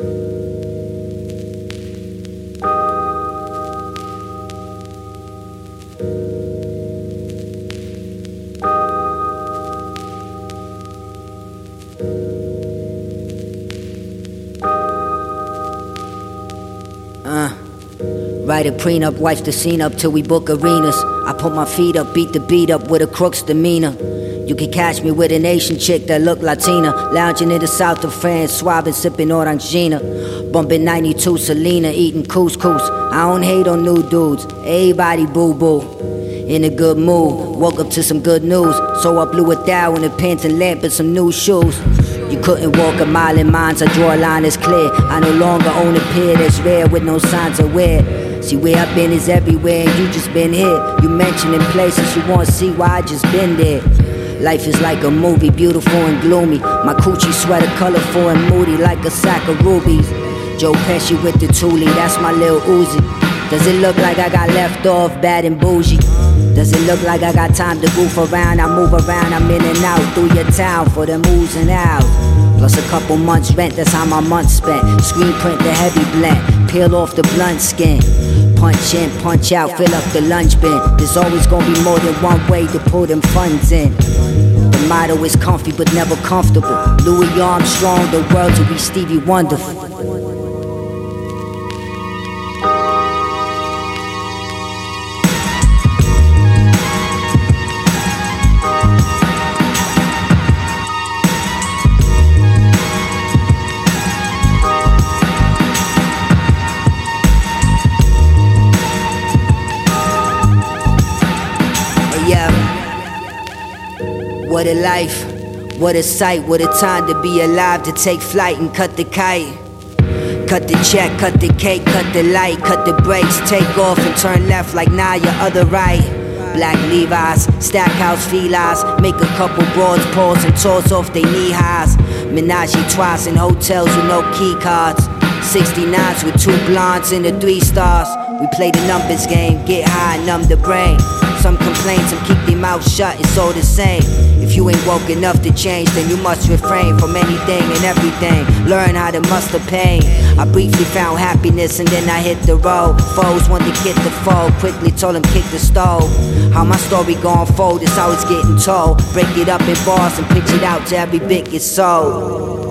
Uh, write a prenup, wife the scene up till we book arenas. I put my feet up, beat the beat up with a crook's demeanor. You can catch me with an Asian chick that look Latina. Lounging in the south of France, suave sipping Orangina. Bumping 92 Selena, eating couscous. I don't hate on new dudes, everybody boo boo. In a good mood, woke up to some good news. So I blew a thou in a pants and lamp and some new shoes. You couldn't walk a mile in mines, I draw a line that's clear. I no longer own a pair that's rare with no signs of wear. See where I've been is everywhere, and you just been here. You mentioning places you wanna see why I just been there. Life is like a movie, beautiful and gloomy. My Coogi sweater colorful and moody like a sack of rubies. Joe Pesci with the Thule, that's my little Uzi. Does it look like I got left off bad and bougie? Does it look like I got time to goof around? I move around, I'm in and out through your town for the moves and out. Plus a couple months rent, that's how my month spent. Screen print the heavy blend, peel off the blunt skin. Punch in, punch out, fill up the lunch bin. There's always gonna be more than one way to pull them funds in. The motto is comfy but never comfortable. Louis Armstrong, the world to be Stevie Wonderful. What a life, what a sight, what a time to be alive, to take flight and cut the kite. Cut the check, cut the cake, cut the light, cut the brakes, take off and turn left like now your other right. Black Levi's, Stackhouse felines, make a couple broads pause and toss off they knee highs. Menage twice in hotels with no key cards. 69s with two blondes and the three stars. We play the numbers game, get high, numb the brain. Some complain, some keep their mouth shut, it's all the same. If you ain't woke enough to change, then you must refrain from anything and everything. Learn how to muster pain. I briefly found happiness and then I hit the road. Foes want to get the foe, quickly told them kick the stove. How my story gon' fold it's always getting told. Break it up in bars and pitch it out to every bit gets sold.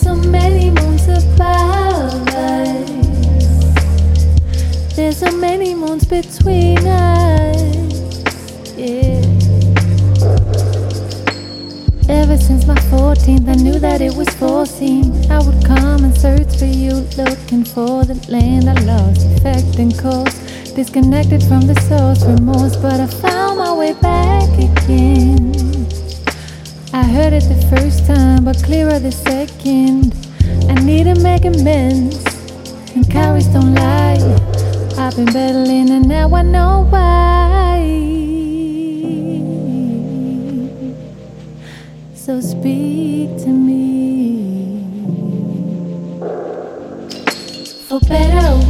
so many moons above us. There's so many moons between us. Yeah. Ever since my 14th, I knew that it was foreseen. I would come and search for you, looking for the land I lost, affecting course, cause. Disconnected from the source, remorse, but I found my way back again. I heard it the first time, but clearer the second. I need to make amends, and cowards don't lie. I've been battling, and now I know why. So speak to me for better.